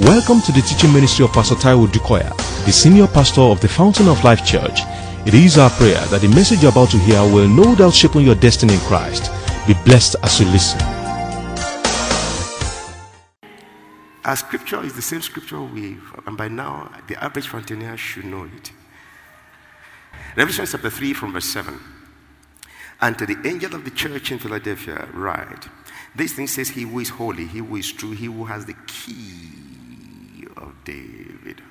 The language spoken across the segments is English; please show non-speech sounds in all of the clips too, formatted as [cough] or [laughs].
Welcome to the teaching ministry of Pastor Taiwo Odukoya, the senior pastor of the Fountain of Life Church. It is our prayer that the message you're about to hear will no doubt shape your destiny in Christ. Be blessed as you listen. Our scripture is the same scripture we, and by now the average Fountainer should know it. Revelation chapter 3 from verse 7. And to the angel of the church in Philadelphia, write, This thing says, He who is holy, he who is true, he who has the key David.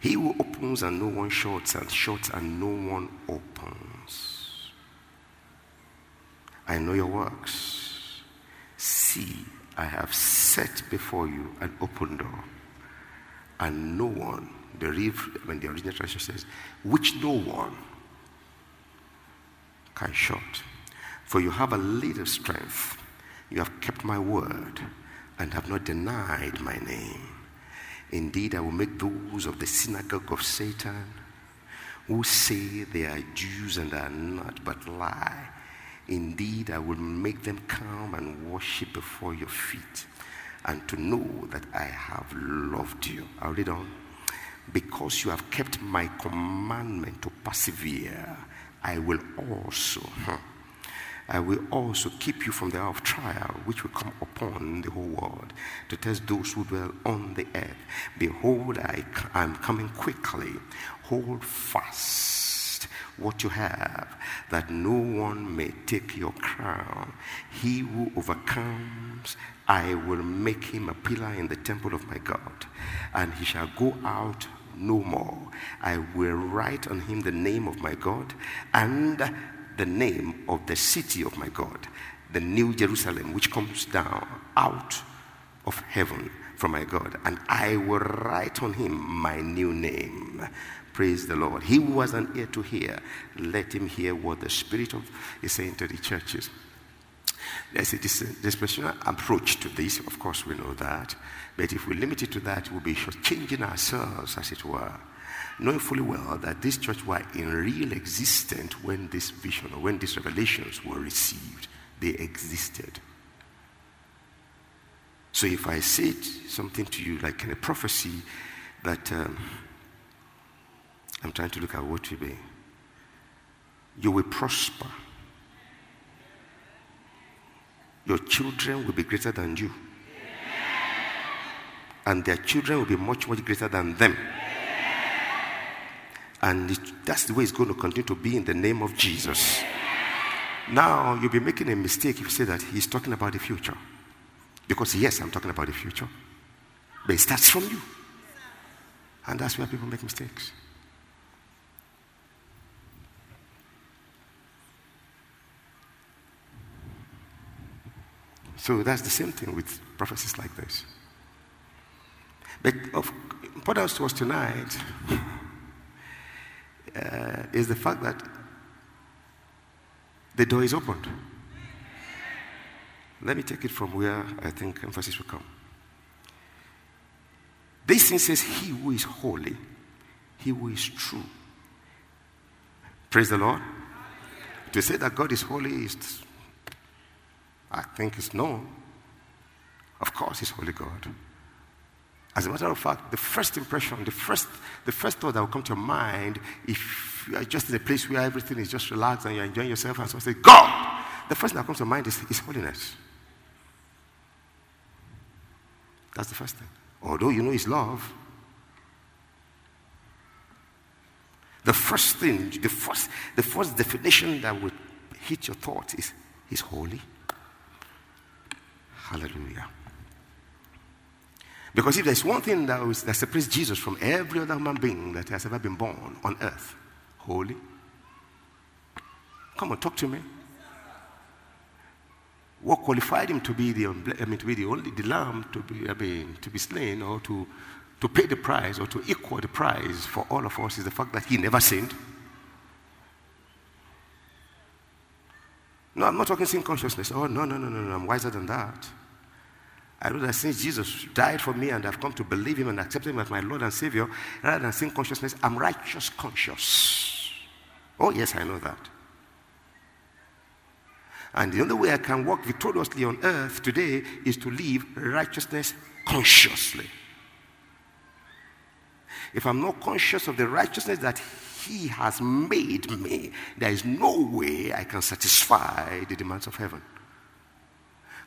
He who opens and no one shuts, and shuts and no one opens. I know your works. See, I have set before you an open door, and no one, the, when the original translation says, which no one can shut. For you have a little strength. You have kept my word and have not denied my name. Indeed, I will make those of the synagogue of Satan who say they are Jews and are not, but lie. Indeed, I will make them come and worship before your feet and to know that I have loved you. I'll read on. Because you have kept my commandment to persevere, I will also, huh, I will also keep you from the hour of trial, which will come upon the whole world to test those who dwell on the earth. Behold, I am coming quickly. Hold fast what you have, that no one may take your crown. He who overcomes, I will make him a pillar in the temple of my God, and he shall go out no more. I will write on him the name of my God and the name of the city of my God, the new Jerusalem, which comes down out of heaven from my God. And I will write on him my new name. Praise the Lord. He who has an ear to hear, let him hear what the Spirit of is saying to the churches. There's a dispensational approach to this, of course, we know that. But if we limit it to that, we'll be changing ourselves, as it were, knowing fully well that this church were in real existence when this vision or when these revelations were received. They existed. So if I say something to you like in a prophecy that um, I'm trying to look at what you be, you will prosper. Your children will be greater than you and their children will be much, much greater than them. And it, that's the way it's going to continue to be in the name of Jesus. Now, you'll be making a mistake if you say that he's talking about the future. Because, yes, I'm talking about the future. But it starts from you. And that's where people make mistakes. So that's the same thing with prophecies like this. But of importance to us tonight uh, is the fact that the door is opened. Let me take it from where I think emphasis will come. This thing says, He who is holy, he who is true. Praise the Lord. To say that God is holy is, I think, is known. Of course, He's holy God. As a matter of fact, the first impression, the first, the first thought that will come to your mind, if you are just in a place where everything is just relaxed and you're enjoying yourself, and so say, God, the first thing that comes to mind is, is holiness. That's the first thing. Although you know His love, the first thing, the first, the first definition that would hit your thought is He's holy. Hallelujah. Because if there's one thing that, was, that separates Jesus from every other human being that has ever been born on earth, holy. Come on, talk to me. What qualified him to be the, I mean, to be the only the lamb to be, I mean, to be slain or to, to pay the price or to equal the price for all of us is the fact that he never sinned. No, I'm not talking sin consciousness. Oh, no, no, no, no, no. I'm wiser than that. I know that since Jesus died for me and I've come to believe him and accept him as my Lord and Savior, rather than sin consciousness, I'm righteous conscious. Oh, yes, I know that. And the only way I can walk victoriously on earth today is to live righteousness consciously. If I'm not conscious of the righteousness that He has made me, there is no way I can satisfy the demands of heaven.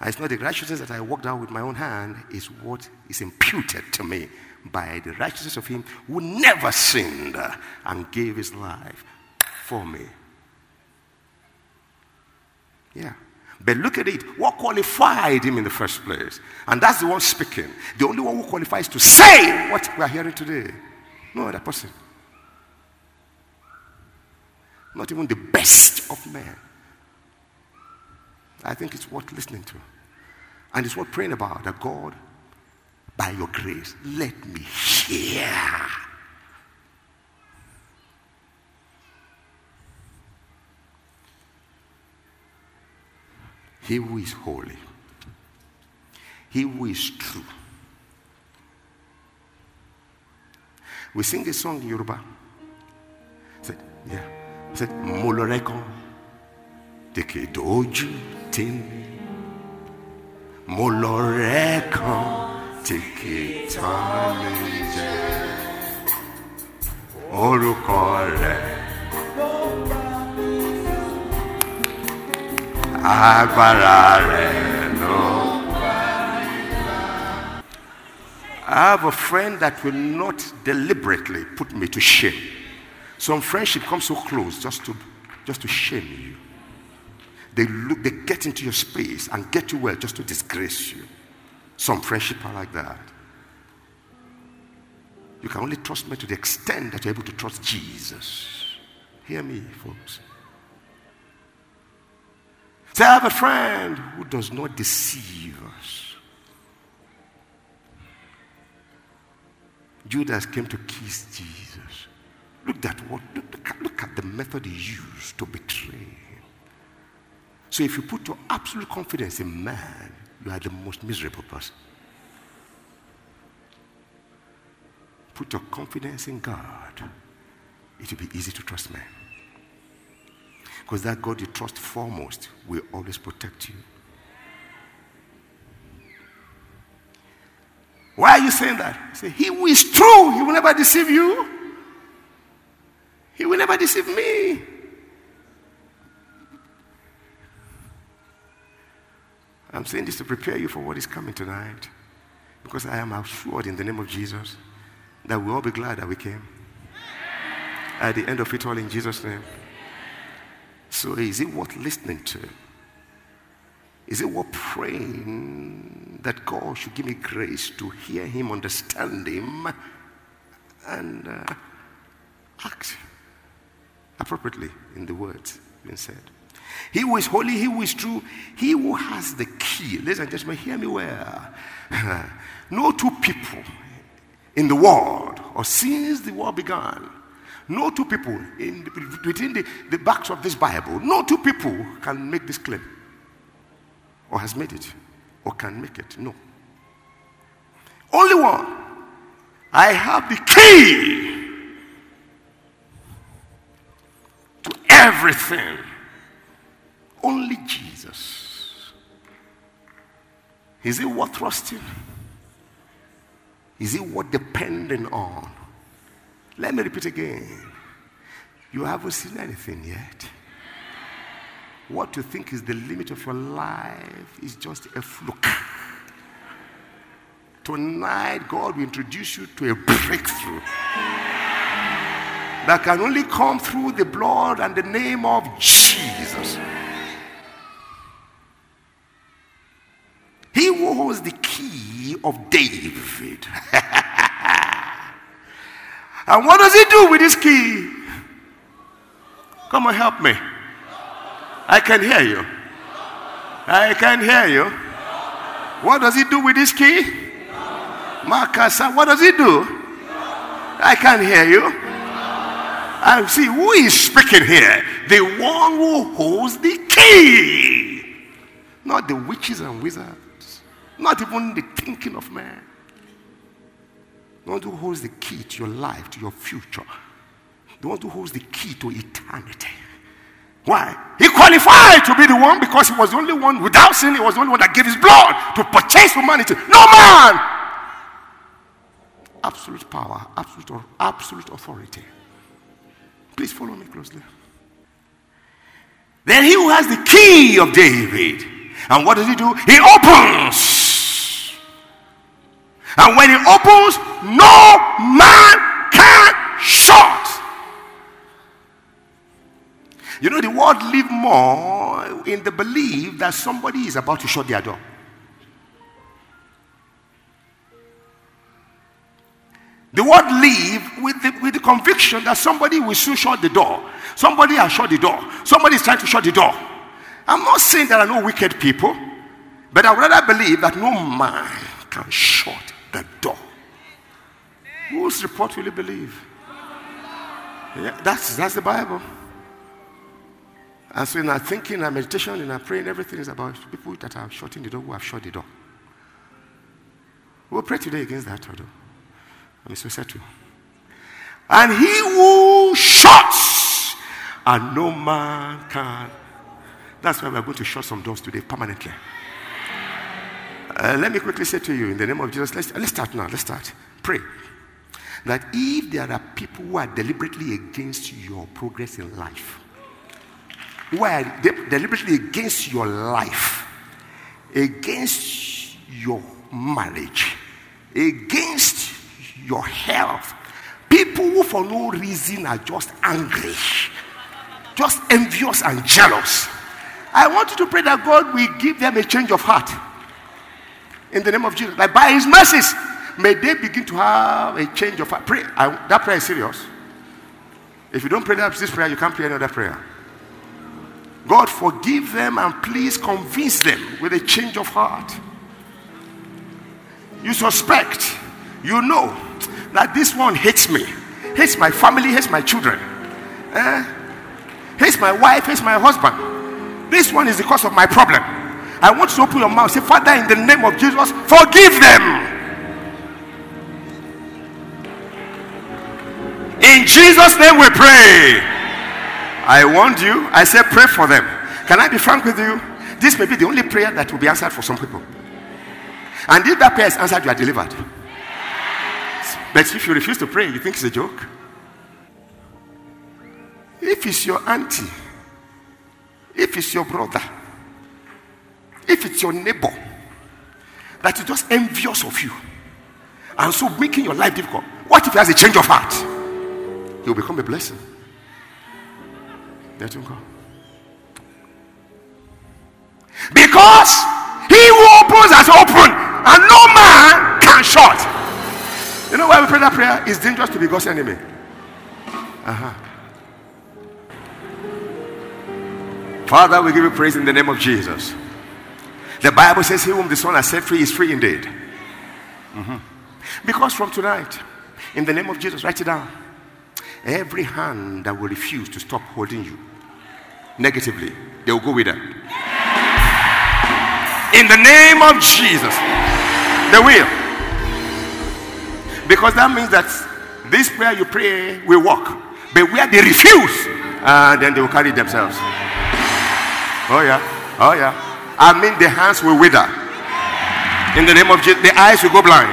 It's not the righteousness that I worked out with my own hand, is what is imputed to me by the righteousness of Him who never sinned and gave His life for me. Yeah. But look at it. What qualified him in the first place? And that's the one speaking. The only one who qualifies to say what we are hearing today. No other person. Not even the best of men. I think it's worth listening to. And it's worth praying about that God, by your grace, let me hear He who is holy, He who is true. We sing a song in Yoruba. Said, yeah. Said, Moloreko, teke doju tin. Tanije. Orúkọ rẹ̀. rẹ̀ lọ. I have a friend that will not deliberately put me to shame. Some friendship comes so close just to, just to shame you. They, look, they get into your space and get you well just to disgrace you. Some friendship are like that. You can only trust me to the extent that you're able to trust Jesus. Hear me, folks. Say, I have a friend who does not deceive us. Judas came to kiss Jesus. Look at what look at, look at the method he used to betray. So if you put your absolute confidence in man, you are the most miserable person. Put your confidence in God. It will be easy to trust man. Because that God you trust foremost will always protect you. Why are you saying that? Say, He who is true, He will never deceive you. He will never deceive me. I'm saying this to prepare you for what is coming tonight. Because I am assured in the name of Jesus that we'll all be glad that we came. At the end of it all, in Jesus' name. So is it worth listening to? Is it worth praying that God should give me grace to hear Him, understand Him, and uh, act appropriately in the words being said? He who is holy, he who is true, he who has the key. Ladies and gentlemen, hear me well. [laughs] no two people in the world, or since the world began, no two people in, within the, the backs of this Bible, no two people can make this claim or has made it or can make it. No. Only one. I have the key to everything. Only Jesus. Is it worth trusting? Is it worth depending on? Let me repeat again. You haven't seen anything yet. What you think is the limit of your life is just a fluke. Tonight, God will introduce you to a breakthrough that can only come through the blood and the name of Jesus. Of David. [laughs] And what does he do with his key? Come on, help me. I can hear you. I can hear you. What does he do with his key? Marcus, what does he do? I can't hear you. I see who is speaking here. The one who holds the key. Not the witches and wizards. Not even the thinking of man. The one who holds the key to your life, to your future. The one who holds the key to eternity. Why? He qualified to be the one because he was the only one without sin. He was the only one that gave his blood to purchase humanity. No man! Absolute power, absolute, absolute authority. Please follow me closely. Then he who has the key of David. And what does he do? He opens. And when it opens, no man can shut. You know, the world live more in the belief that somebody is about to shut their door. The world live with the, with the conviction that somebody will soon shut the door. Somebody has shut the door. Somebody is trying to shut the door. I'm not saying there are no wicked people, but I would rather believe that no man can shut the door. Whose report will you believe? Yeah, that's, that's the Bible. And so in our thinking, our meditation, in our praying, everything is about people that are shutting the door, who have shut the door. We'll pray today against that, door. I'm so set to. And he who shuts, and no man can. That's why we're going to shut some doors today permanently. Uh, let me quickly say to you, in the name of Jesus, let's, let's start now. Let's start. Pray that if there are people who are deliberately against your progress in life, who are de- deliberately against your life, against your marriage, against your health, people who for no reason are just angry, just envious and jealous. I want you to pray that God will give them a change of heart. In the name of Jesus. Like by his mercies, may they begin to have a change of heart. Pray. I, that prayer is serious. If you don't pray that, this prayer, you can't pray any other prayer. God, forgive them and please convince them with a change of heart. You suspect, you know that this one hates me, hates my family, hates my children, eh? hates my wife, hates my husband. This one is the cause of my problem. I want you to open your mouth. Say, Father, in the name of Jesus, forgive them. In Jesus' name we pray. I warned you. I said, pray for them. Can I be frank with you? This may be the only prayer that will be answered for some people. And if that prayer is answered, you are delivered. But if you refuse to pray, you think it's a joke. If it's your auntie, if it's your brother, it's your neighbor that is just envious of you and so making your life difficult, what if he has a change of heart? He'll become a blessing. Let him go. Because he who opens has opened, and no man can shut. You know why we pray that prayer? It's dangerous to be God's enemy. Uh-huh. Father, we give you praise in the name of Jesus. The Bible says, He whom the Son has set free is free indeed. Mm-hmm. Because from tonight, in the name of Jesus, write it down. Every hand that will refuse to stop holding you negatively, they will go with it. In the name of Jesus, they will. Because that means that this prayer you pray will work. But where they refuse, uh, then they will carry themselves. Oh, yeah. Oh, yeah. I mean, the hands will wither. In the name of Jesus, the eyes will go blind.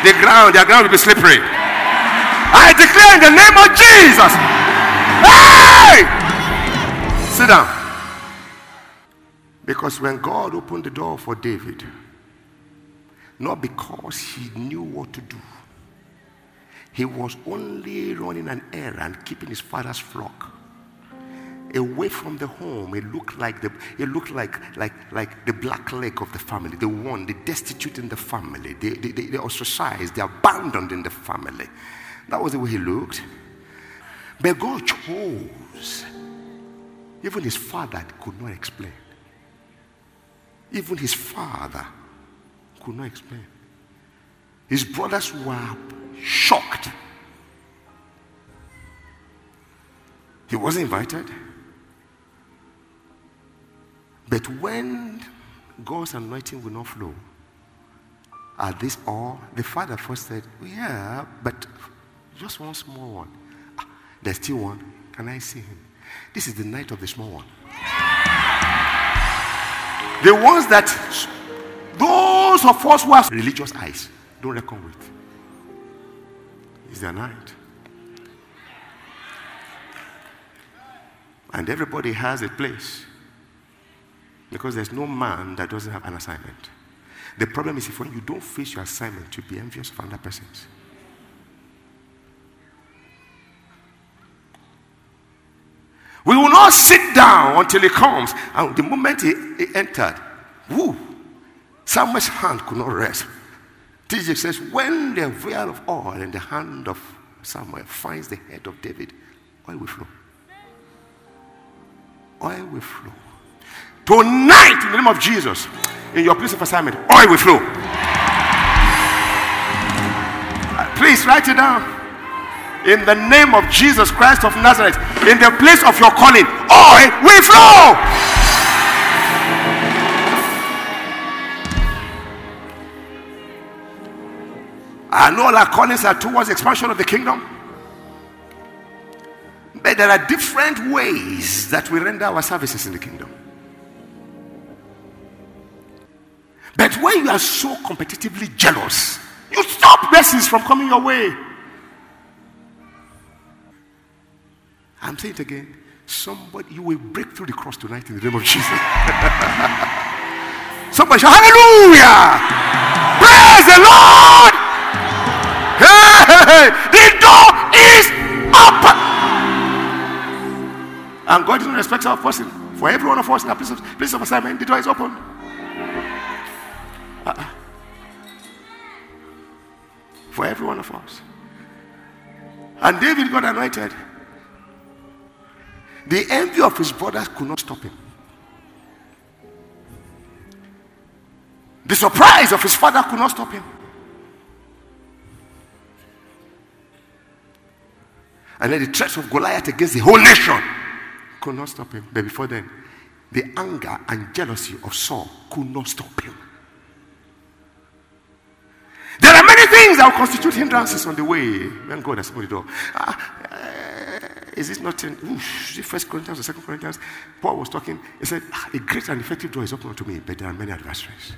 The ground, the ground will be slippery. I declare in the name of Jesus. Hey! Sit down. Because when God opened the door for David, not because he knew what to do, he was only running an errand, keeping his father's flock away from the home. It looked like the it looked like like like the black leg of the family, the one, the destitute in the family, the, the, the, the ostracized, the abandoned in the family. That was the way he looked. But God chose. Even his father could not explain. Even his father could not explain. His brothers were shocked. He wasn't invited. But when God's anointing will not flow, at this all, the father first said, Yeah, but just one small one. Ah, there's still one. Can I see him? This is the night of the small one. The ones that those of us who have religious eyes don't reckon with. It's their night. And everybody has a place. Because there's no man that doesn't have an assignment. The problem is if when you don't face your assignment, you'll be envious of another person's. We will not sit down until he comes. And the moment he, he entered, woo, Samuel's hand could not rest. TJ says, when the vial of oil in the hand of Samuel finds the head of David, oil will flow. Oil will flow. Tonight, in the name of Jesus, in your place of assignment, oil will flow. Please write it down. In the name of Jesus Christ of Nazareth, in the place of your calling, oil will flow. I know all our callings are towards expansion of the kingdom. But there are different ways that we render our services in the kingdom. But when you are so competitively jealous, you stop blessings from coming your way. I'm saying it again. Somebody, you will break through the cross tonight in the name of Jesus. [laughs] Somebody shout, Hallelujah! Praise the Lord! Hey, the door is open. And God not respect our person. For every one of us in a place of, place of assignment, the door is open. Uh-uh. For every one of us. And David got anointed. The envy of his brothers could not stop him. The surprise of his father could not stop him. And then the threats of Goliath against the whole nation could not stop him. But before then, the anger and jealousy of Saul could not stop him. Things that will constitute hindrances on the way when God has opened the door. Uh, is this not in First Corinthians or Second Corinthians? Paul was talking. He said, ah, "A great and effective door is open unto me, but there are many adversaries."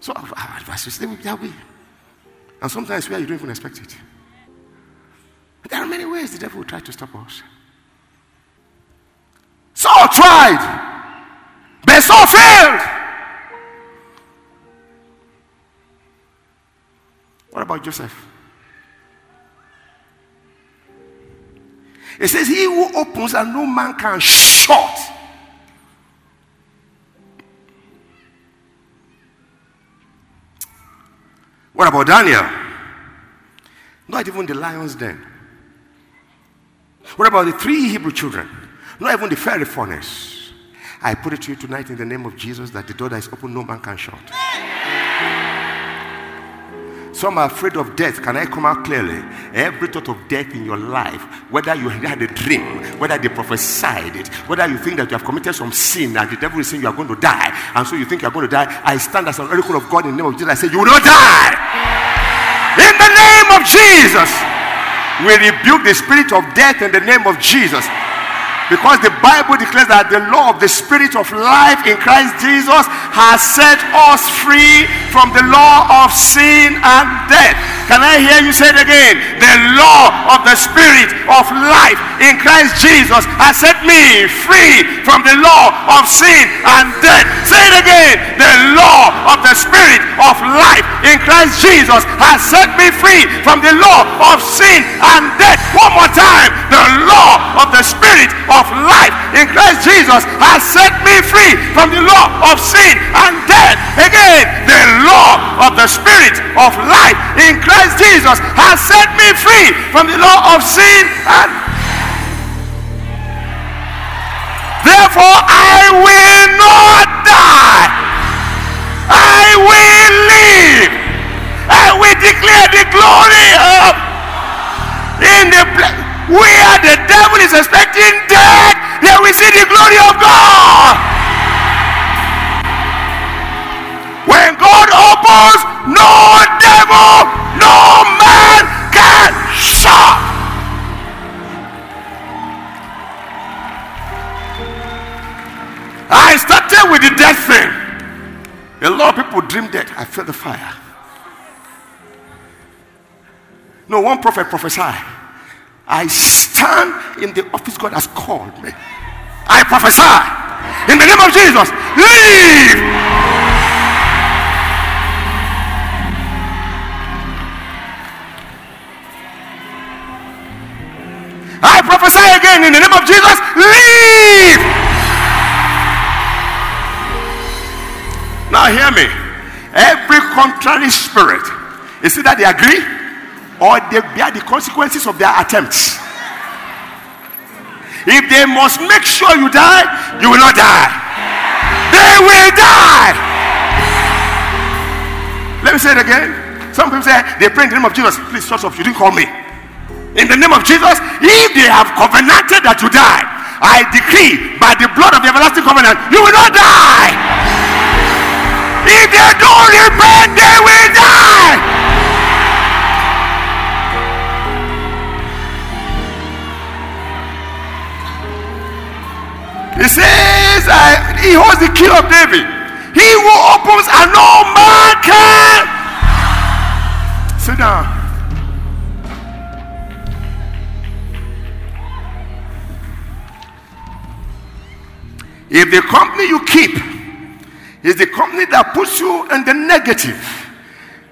So our adversaries, they will be, and sometimes where you don't even expect it. There are many ways the devil will try to stop us. Saul tried, but Saul failed. What about Joseph? It says, He who opens and no man can shut. What about Daniel? Not even the lions den. What about the three Hebrew children? Not even the fairy furnace. I put it to you tonight in the name of Jesus that the door that is open, no man can shut. Some are afraid of death. Can I come out clearly? Every thought of death in your life, whether you had a dream, whether they prophesied it, whether you think that you have committed some sin and the devil is saying you are going to die, and so you think you are going to die, I stand as an oracle of God in the name of Jesus. I say, You will not die. In the name of Jesus. We rebuke the spirit of death in the name of Jesus. Because the Bible declares that the law of the spirit of life in Christ Jesus has set us free from the law of sin and death. Can I hear you say it again? The law of the spirit of life in Christ Jesus has set me free from the law of sin and death. Say it again. The law of the spirit of life in Christ Jesus has set me free from the law of sin and death. One more time. The law of the spirit of life in Christ Jesus has set me free from the law of sin and death. Again, the law of the spirit of life in Christ Jesus has set me free from the law of sin and Therefore, I will not die. I will live. I will declare the glory of in the place where the devil is expecting death, there we see the glory of God. When God opens, no up. I started with the death thing. A lot of people dream that. I feel the fire. No, one prophet prophesied. I stand in the office God has called me. I prophesy in the name of Jesus. Leave prophesy again in the name of Jesus. Leave. Now hear me. Every contrary spirit, you see that they agree or they bear the consequences of their attempts. If they must make sure you die, you will not die. They will die. Let me say it again. Some people say they pray in the name of Jesus. Please shut up. You didn't call me. In the name of Jesus, if they have covenanted that you die, I decree by the blood of the everlasting covenant, you will not die. If they don't repent, they will die. He says, uh, He holds the key of David. He who opens and no man can. Sit down. If the company you keep is the company that puts you in the negative,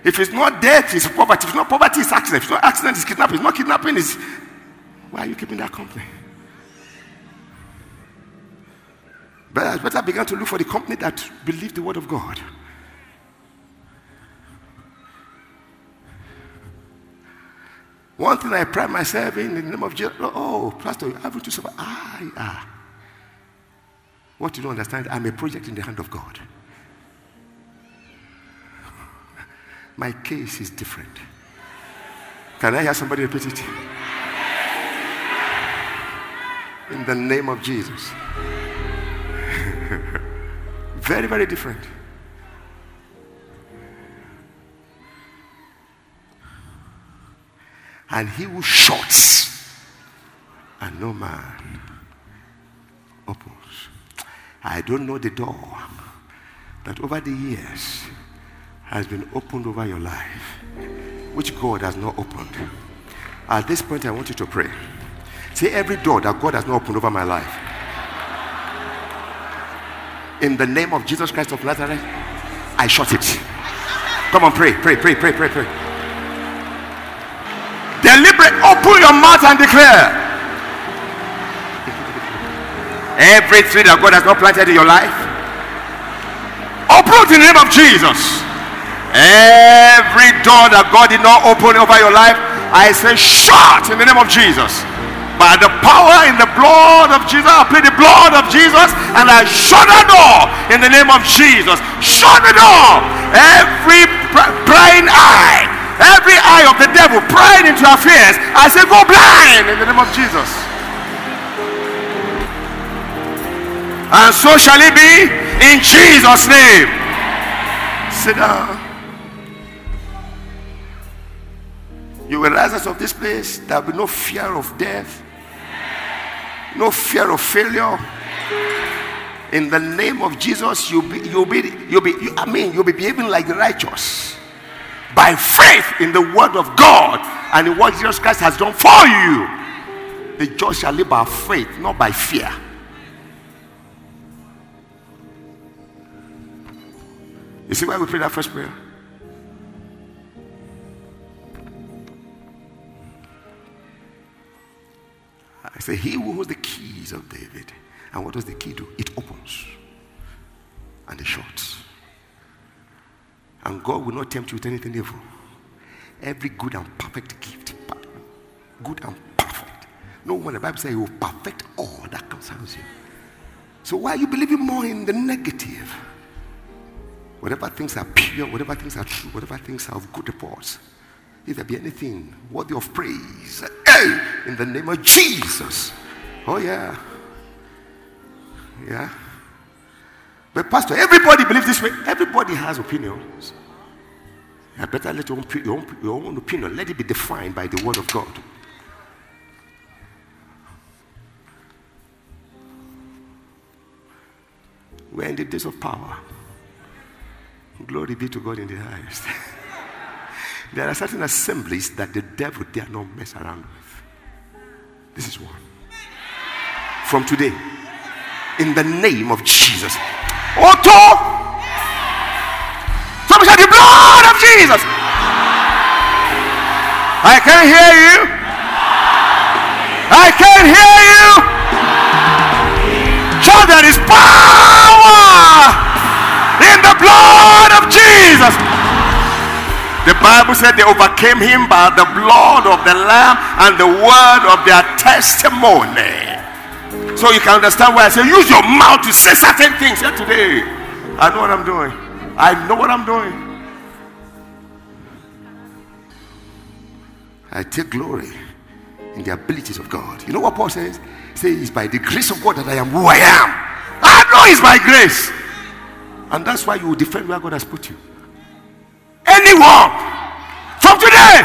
if it's not death, it's poverty. If it's not poverty, it's accident. If it's not accident, it's kidnapping. If it's not kidnapping, it's why are you keeping that company? But I better begin to look for the company that believe the word of God. One thing I pride myself in, in the name of Jesus. Oh, Pastor, you haven't to suffer. Ah, ah. What you don't understand, I'm a project in the hand of God. My case is different. Can I hear somebody repeat it? In the name of Jesus. [laughs] very, very different. And he who shuts, and no man. I don't know the door that over the years has been opened over your life, which God has not opened. At this point, I want you to pray. Say every door that God has not opened over my life in the name of Jesus Christ of Nazareth, I shut it. Come on, pray, pray, pray, pray, pray, pray. Deliberate, open your mouth and declare. Every tree that God has not planted in your life, uproot in the name of Jesus. Every door that God did not open over your life, I say shut in the name of Jesus. By the power in the blood of Jesus, I plead the blood of Jesus and I shut the door in the name of Jesus. Shut the door. Every prying eye, every eye of the devil prying into fears, I say go blind in the name of Jesus. And so shall it be in Jesus' name. Sit down. You will rise out of this place. There will be no fear of death no fear of failure. In the name of Jesus, you'll be, you'll be, you'll be, you, I mean, you'll be behaving like the righteous by faith in the word of God and in what Jesus Christ has done for you. The just shall live by faith, not by fear. You see why we pray that first prayer? I say, He who holds the keys of David. And what does the key do? It opens and it shuts. And God will not tempt you with anything evil. Every good and perfect gift, good and perfect. No one, the Bible says, He will perfect all that concerns you. So why are you believing more in the negative? Whatever things are pure, whatever things are true, whatever things are of good report, if there be anything worthy of praise, hey, in the name of Jesus. Oh, yeah. Yeah. But, Pastor, everybody believes this way. Everybody has opinions. I better let your own, your, own, your own opinion let it be defined by the word of God. We're in the days of power. Glory be to God in the highest. [laughs] there are certain assemblies that the devil dare not mess around with. This is one. From today, in the name of Jesus. Otto! Somebody shout the blood of Jesus. I can't hear you. I can't hear you. Shout there is power in the blood Jesus. The Bible said they overcame him by the blood of the Lamb and the word of their testimony. So you can understand why I say use your mouth to say certain things. Yeah, today, I know what I'm doing. I know what I'm doing. I take glory in the abilities of God. You know what Paul says? He says, It's by the grace of God that I am who I am. I know it's by grace. And that's why you will defend where God has put you. Anyone from today,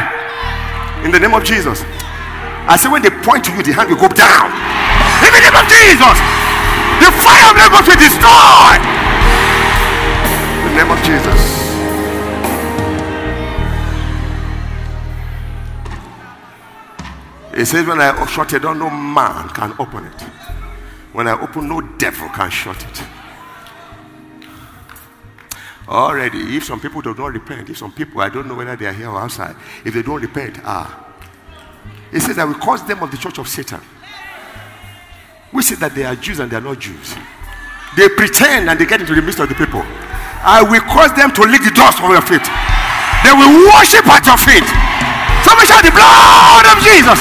in the name of Jesus. I say, when they point to you, the hand will go down. In the name of Jesus, the fire of the will be destroyed. In the name of Jesus. It says, When I shut a door, no man can open it. When I open, no devil can shut it. Already, if some people do not repent, if some people, I don't know whether they are here or outside, if they don't repent, ah. It says that we cause them of the church of Satan. We say that they are Jews and they are not Jews. They pretend and they get into the midst of the people. I will cause them to lick the dust from your feet. They will worship at your feet. Somebody shout the blood of Jesus.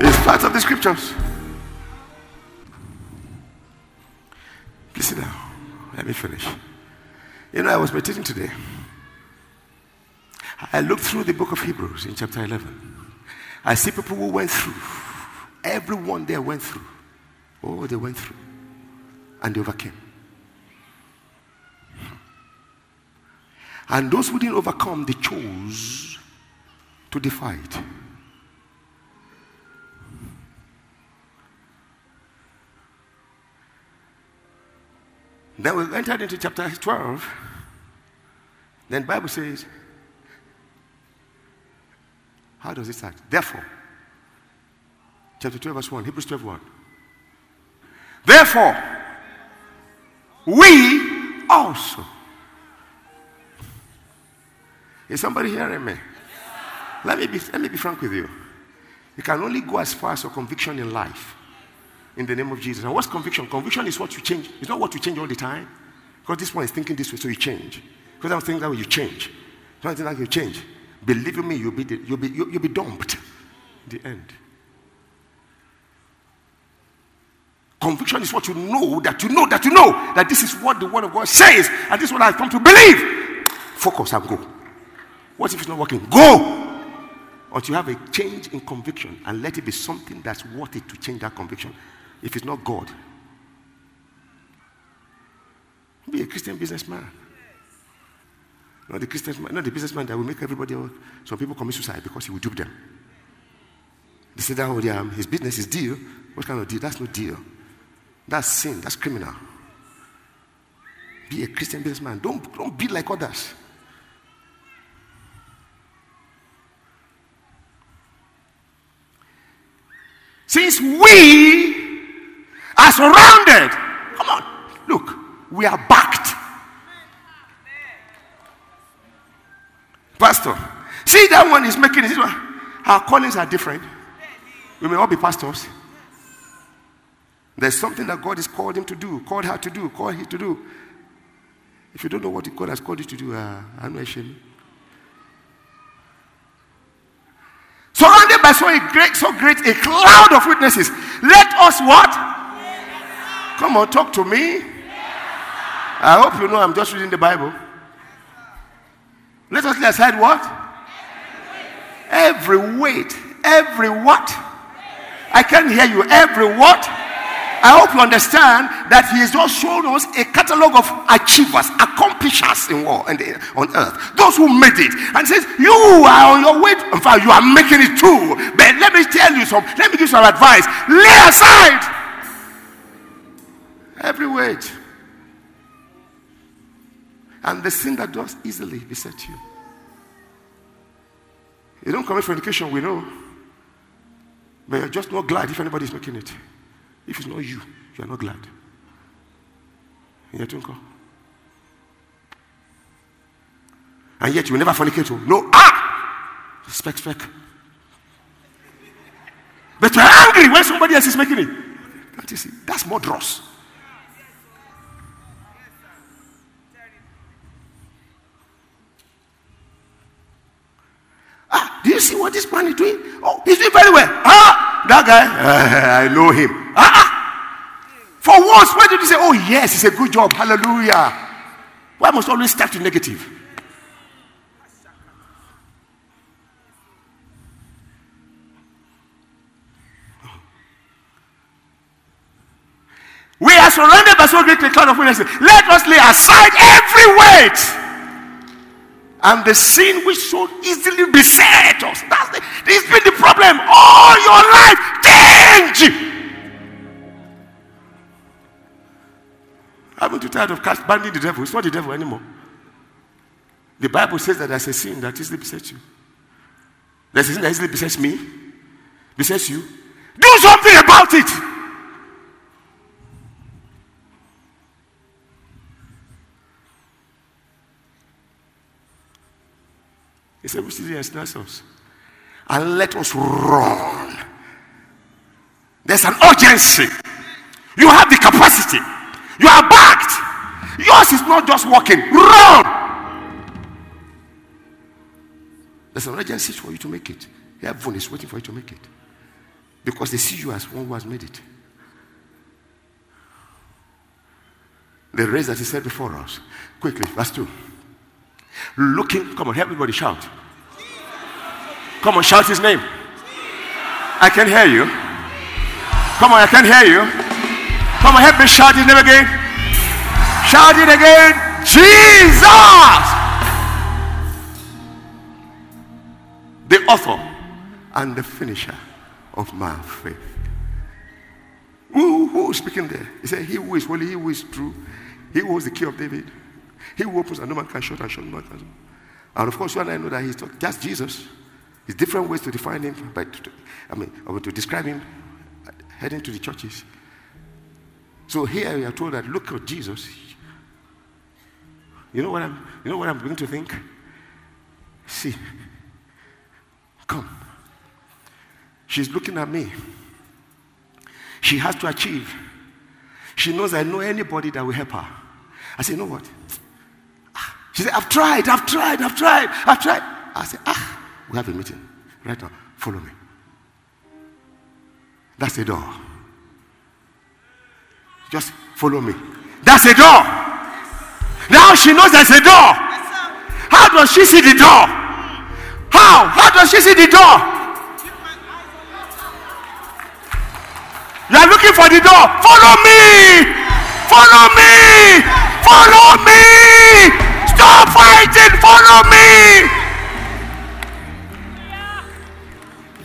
It's part of the scriptures. Sit down. Let me finish. You know, I was meditating today. I looked through the book of Hebrews in chapter 11. I see people who went through. Everyone there went through. Oh, they went through. And they overcame. And those who didn't overcome, they chose to defy it. Then we entered into chapter 12. Then Bible says, how does it start? Therefore, chapter 12, verse 1, Hebrews 12, 1. Therefore, we also. Is somebody hearing me? Let me, be, let me be frank with you. You can only go as far as your conviction in life in the name of Jesus. And what's conviction? Conviction is what you change. It's not what you change all the time. Because this one is thinking this way, so you change. Because I'm thinking that way, you change. Something like you change. Believe me, you'll be, you'll be, you'll, you'll be dumped. The end. Conviction is what you know that you know that you know that this is what the word of God says, and this is what I've come to believe. Focus and go. What if it's not working? Go! Until you have a change in conviction and let it be something that's worth it to change that conviction. If it's not God, be a Christian businessman. Not the Christian, not the businessman that will make everybody. work. Some people commit suicide because he will dupe them. They say that oh, yeah, his business is deal. What kind of deal? That's no deal. That's sin. That's criminal. Be a Christian businessman. Don't, don't be like others. Since we are surrounded, come on, look, we are backed. Pastor, see that one is making it. Our callings are different. We may all be pastors. There's something that God has called him to do, called her to do, called him to do. If you don't know what God has called you to do, uh, I'm not ashamed. Surrounded by so great, so great a cloud of witnesses. Let us what? Come on, talk to me. I hope you know I'm just reading the Bible. Let us lay aside what? Every weight. Every what? I can't hear you. Every what? I hope you understand that he has just shown us a catalog of achievers, accomplishers in war and on earth. Those who made it. And says, You are on your way. In fact, you are making it too. But let me tell you some, let me give you some advice. Lay aside Every weight. And the sin that does easily beset you. You don't commit fornication, we know. But you're just not glad if anybody is making it. If it's not you, you are not glad. And yet you will never fornicate. Oh. No, ah! Spec, spec. But you're angry when somebody else is making it. That is it. That's more dross. Ah, do you see what this man is doing? Oh, he's doing very well. Ah, that guy, [laughs] I know him. Ah, ah. For once, why did you say, oh, yes, it's a good job? Hallelujah. Why must always start to negative? We are surrounded by so great a cloud of witnesses. Let us lay aside every weight and the sin which so easily beset us. That's the, this been the problem all your life. Change. Haven't you tired of cast banding the devil? It's not the devil anymore. The Bible says that there's a sin that easily besets you. There's a sin that easily besets me, besets you. Do something about it. He said, We see us. And let us run. There's an urgency. You have the capacity. You are backed. Yours is not just walking. Run. There's an urgency for you to make it. Heaven is waiting for you to make it. Because they see you as one who has made it. The race that he said before us. Quickly, verse 2 looking. Come on, help everybody shout. Come on, shout his name. I can hear you. Come on, I can hear you. Come on, help me shout his name again. Shout it again. Jesus! The author and the finisher of my faith. Who, who is speaking there? He said, He who is holy, he who is true, he who is the key of David. He who opens and no man can shut and shut no man can. And of course, you and I know that he's just Jesus. There's different ways to define him, but I mean, or to describe him heading to the churches. So here we are told that look at Jesus. You know what I'm you know what I'm going to think? See. Come. She's looking at me. She has to achieve. She knows I know anybody that will help her. I say, you know what? She said, I've tried, I've tried, I've tried, I've tried. I said, ah, we have a meeting right now. Follow me. That's the door. Just follow me. That's a door. Now she knows there's a door. How does she see the door? How? How does she see the door? You are looking for the door. Follow me. Follow me. Follow me. Stop fighting. Follow me.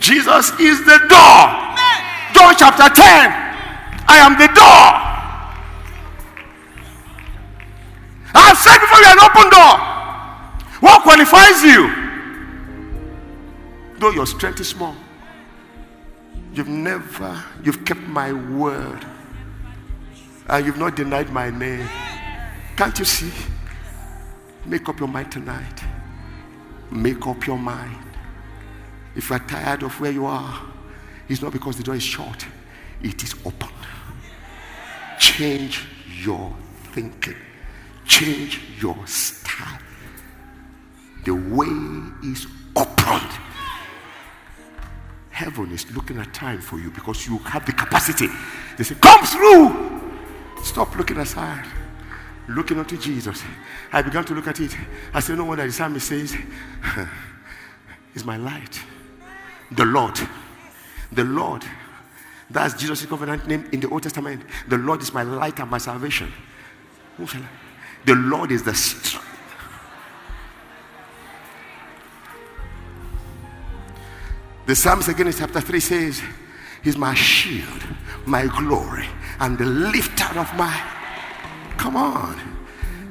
Jesus is the door. John chapter 10. I am the door. I have said before you an open door. What qualifies you? Though your strength is small, you've never, you've kept my word, and you've not denied my name. Can't you see? Make up your mind tonight. Make up your mind. If you are tired of where you are, it's not because the door is shut, it is open. Change your thinking, change your style. The way is opened. Heaven is looking at time for you because you have the capacity. They say, Come through. Stop looking aside looking unto Jesus. I began to look at it. I said, No wonder the psalmist says, [laughs] is my light. The Lord. The Lord. That's Jesus' covenant name in the Old Testament. The Lord is my light and my salvation. The Lord is the strength. The Psalms again in chapter 3 says, He's my shield, my glory, and the lifter of my Come on.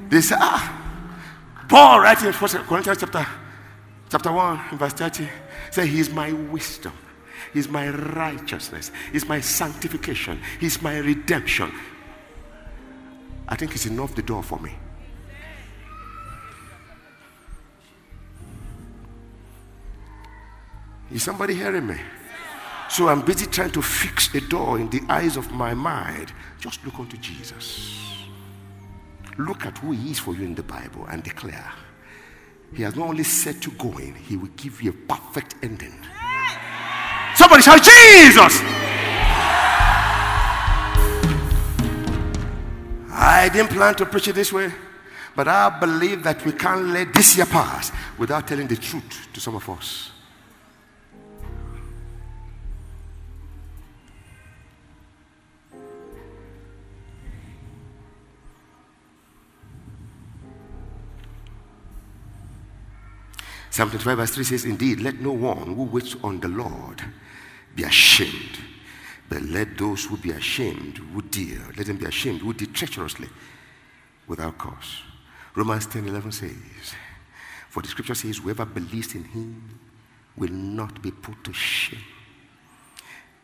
They say, ah, Paul writing in 1 Corinthians chapter, chapter 1, verse 30, say, He is my wisdom. He's my righteousness. He's my sanctification. He's my redemption. I think it's enough the door for me. Is somebody hearing me? So I'm busy trying to fix a door in the eyes of my mind. Just look unto Jesus. Look at who he is for you in the Bible and declare. He has not only set you going, he will give you a perfect ending. Somebody shout, Jesus! I didn't plan to preach it this way, but I believe that we can't let this year pass without telling the truth to some of us. Psalm 25, verse 3 says, Indeed, let no one who waits on the Lord be ashamed. But let those who be ashamed who deal, let them be ashamed who deal treacherously without cause. Romans 10 11 says, For the scripture says, Whoever believes in him will not be put to shame.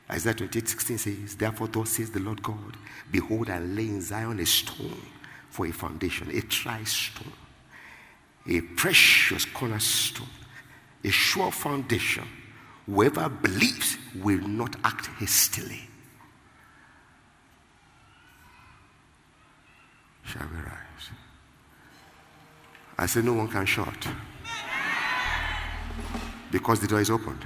Isaiah 28 16 says, Therefore, thus says the Lord God, Behold, I lay in Zion a stone for a foundation, a tri stone a precious cornerstone, a sure foundation. Whoever believes will not act hastily. Shall we rise? I say no one can shut because the door is opened.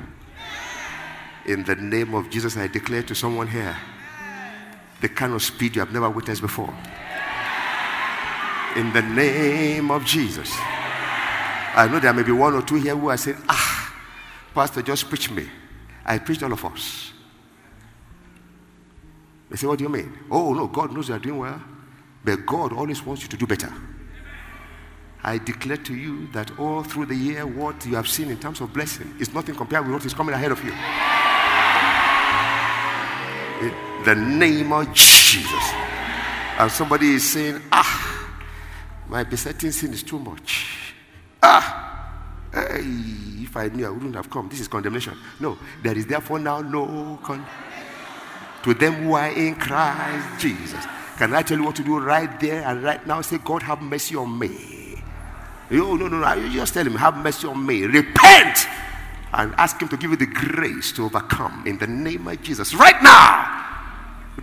In the name of Jesus, I declare to someone here the kind of speed you have never witnessed before. In the name of Jesus. I know there may be one or two here who are saying, ah, Pastor, just preach me. I preached all of us. They say, What do you mean? Oh, no, God knows you are doing well, but God always wants you to do better. I declare to you that all through the year, what you have seen in terms of blessing is nothing compared with what is coming ahead of you. In the name of Jesus. And somebody is saying, Ah, my besetting sin is too much. Ah, hey, if I knew, I wouldn't have come. This is condemnation. No, there is therefore now no con to them who are in Christ Jesus. Can I tell you what to do right there and right now? Say, God, have mercy on me. Oh, no, no, no. You just tell him, have mercy on me. Repent and ask him to give you the grace to overcome in the name of Jesus. Right now,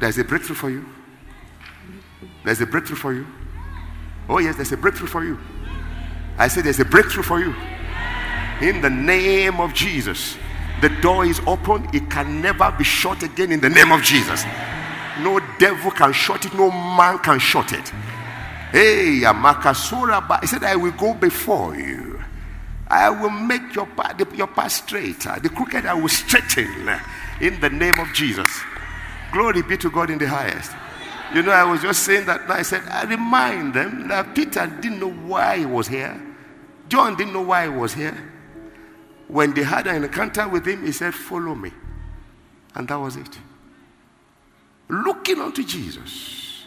there's a breakthrough for you. There's a breakthrough for you. Oh, yes, there's a breakthrough for you. I say there's a breakthrough for you. In the name of Jesus. The door is open. It can never be shut again in the name of Jesus. No devil can shut it. No man can shut it. Hey, Amakasura. He said, I will go before you. I will make your path, your path straighter. The crooked I will straighten in the name of Jesus. Glory be to God in the highest. You know, I was just saying that. I said, I remind them that Peter didn't know why he was here. John didn't know why he was here. When they had an encounter with him, he said, Follow me. And that was it. Looking unto Jesus.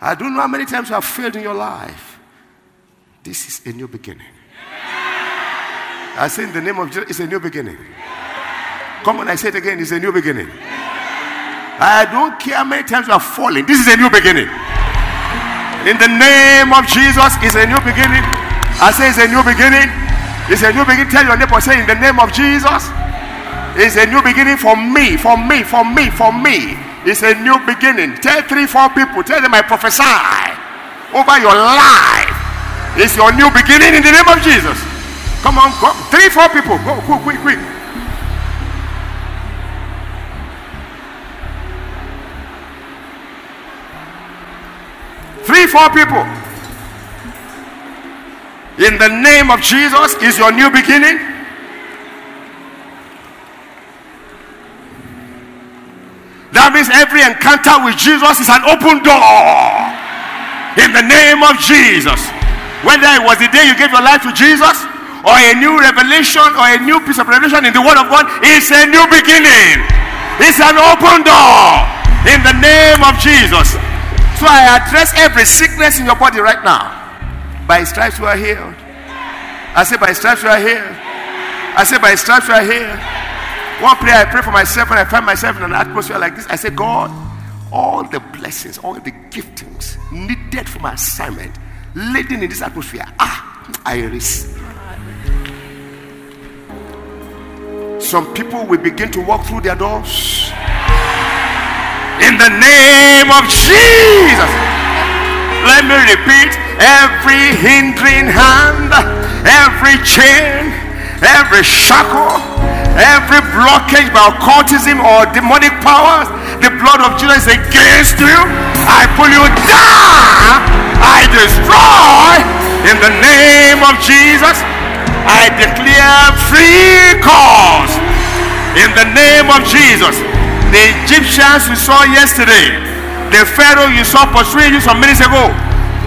I don't know how many times you have failed in your life. This is a new beginning. I say in the name of Jesus, it's a new beginning. Come on, I say it again, it's a new beginning. I don't care how many times you are falling. This is a new beginning. In the name of Jesus, it's a new beginning. I say it's a new beginning. It's a new beginning. Tell your neighbor, say in the name of Jesus, it's a new beginning for me, for me, for me, for me. It's a new beginning. Tell three, four people. Tell them I prophesy over your life. It's your new beginning in the name of Jesus. Come on, go. Three, four people. Go, quick, quick, quick. Three, four people. In the name of Jesus is your new beginning. That means every encounter with Jesus is an open door. In the name of Jesus. Whether it was the day you gave your life to Jesus, or a new revelation, or a new piece of revelation in the Word of God, it's a new beginning. It's an open door. In the name of Jesus. So I address every sickness in your body right now. By stripes you are healed. I say, by stripes you are healed. I say, by stripes you are healed. One prayer I pray for myself when I find myself in an atmosphere like this. I say, God, all the blessings, all the giftings needed for my assignment, leading in this atmosphere. Ah, I receive. Some people will begin to walk through their doors. In the name of Jesus. Let me repeat every hindering hand, every chain, every shackle, every blockage by occultism or demonic powers, the blood of Jesus against you. I pull you down. I destroy in the name of Jesus. I declare free cause in the name of Jesus. The Egyptians you saw yesterday, the Pharaoh you saw pursuing you some minutes ago,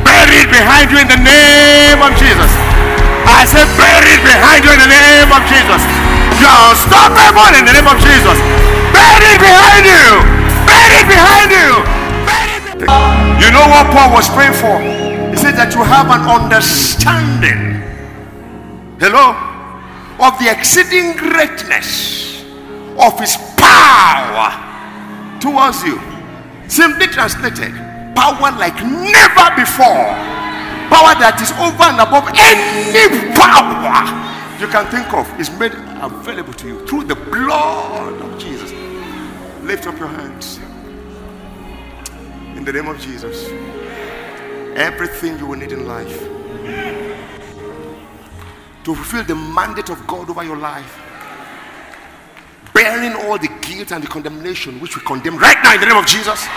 buried behind you in the name of Jesus. I said, buried behind you in the name of Jesus. You're unstoppable in the name of Jesus. Buried behind you, buried behind you. Buried behind you know what Paul was praying for? He said that you have an understanding hello of the exceeding greatness of his power towards you. Simply translated power like never before. Power that is over and above any power you can think of is made available to you through the blood of jesus. Lift up your hands. In the name of jesus everything you will need in life to fulfill the mandate of God over your life. Bearing all the guilt and the condemnation which we condemn right now in the name of Jesus.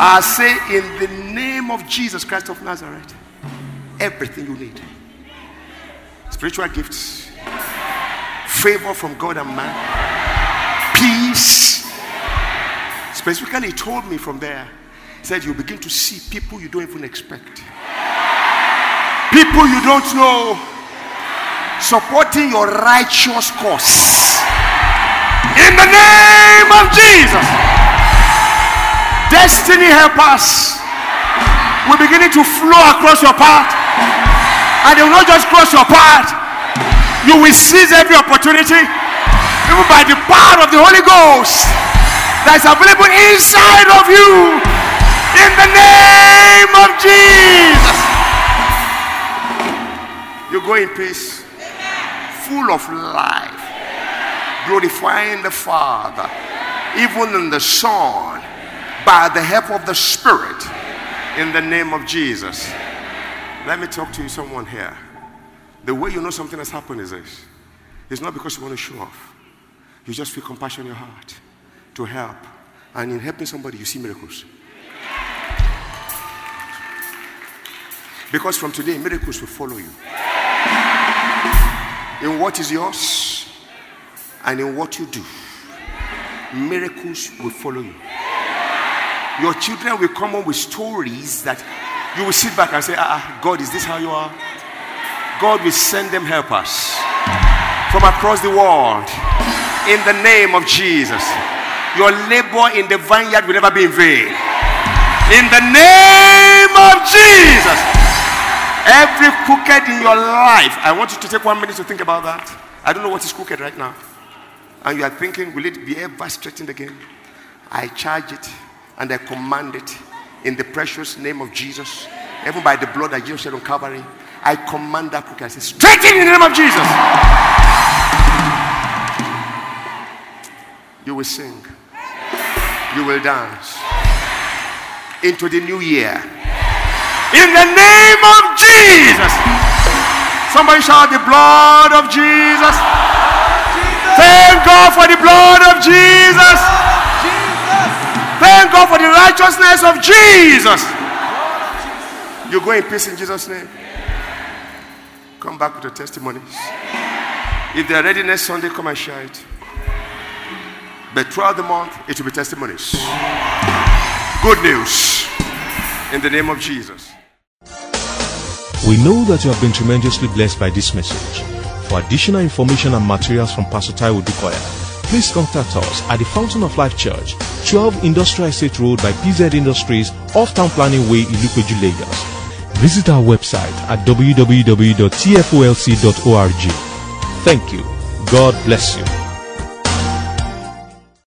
I say, in the name of Jesus Christ of Nazareth, everything you need spiritual gifts, favor from God and man, peace. Specifically, he told me from there, he said, You begin to see people you don't even expect people you don't know supporting your righteous cause. In the name of Jesus, destiny help us. We're beginning to flow across your path, and they will not just cross your path, you will seize every opportunity, even by the power of the Holy Ghost that is available inside of you. In the name of Jesus. You go in peace, full of life, glorifying the Father, even in the Son, by the help of the Spirit, in the name of Jesus. Let me talk to you, someone here. The way you know something has happened is this it's not because you want to show off, you just feel compassion in your heart to help. And in helping somebody, you see miracles. Because from today, miracles will follow you in what is yours and in what you do. Miracles will follow you. Your children will come on with stories that you will sit back and say, ah, God, is this how you are? God will send them helpers from across the world in the name of Jesus. Your labor in the vineyard will never be in vain. In the name. Every crooked in your life, I want you to take one minute to think about that. I don't know what is crooked right now. And you are thinking, will it be ever straightened again? I charge it and I command it in the precious name of Jesus, even by the blood that Jesus shed on Calvary. I command that crooked. I say, straighten in the name of Jesus. You will sing, you will dance into the new year in the name of Jesus. Somebody shout the blood of Jesus. Thank God for the blood of Jesus. Thank God for the righteousness of Jesus. You go in peace in Jesus' name. Come back with your testimonies. If they are ready next Sunday, come and share it. But throughout the month, it will be testimonies. Good news. In the name of Jesus. We know that you have been tremendously blessed by this message. For additional information and materials from Pastor Taiwo Odukoya, please contact us at the Fountain of Life Church, 12 Industrial Estate Road by PZ Industries, Off Town Planning Way, Ilupeju, Lagos. Visit our website at www.tfolc.org. Thank you. God bless you.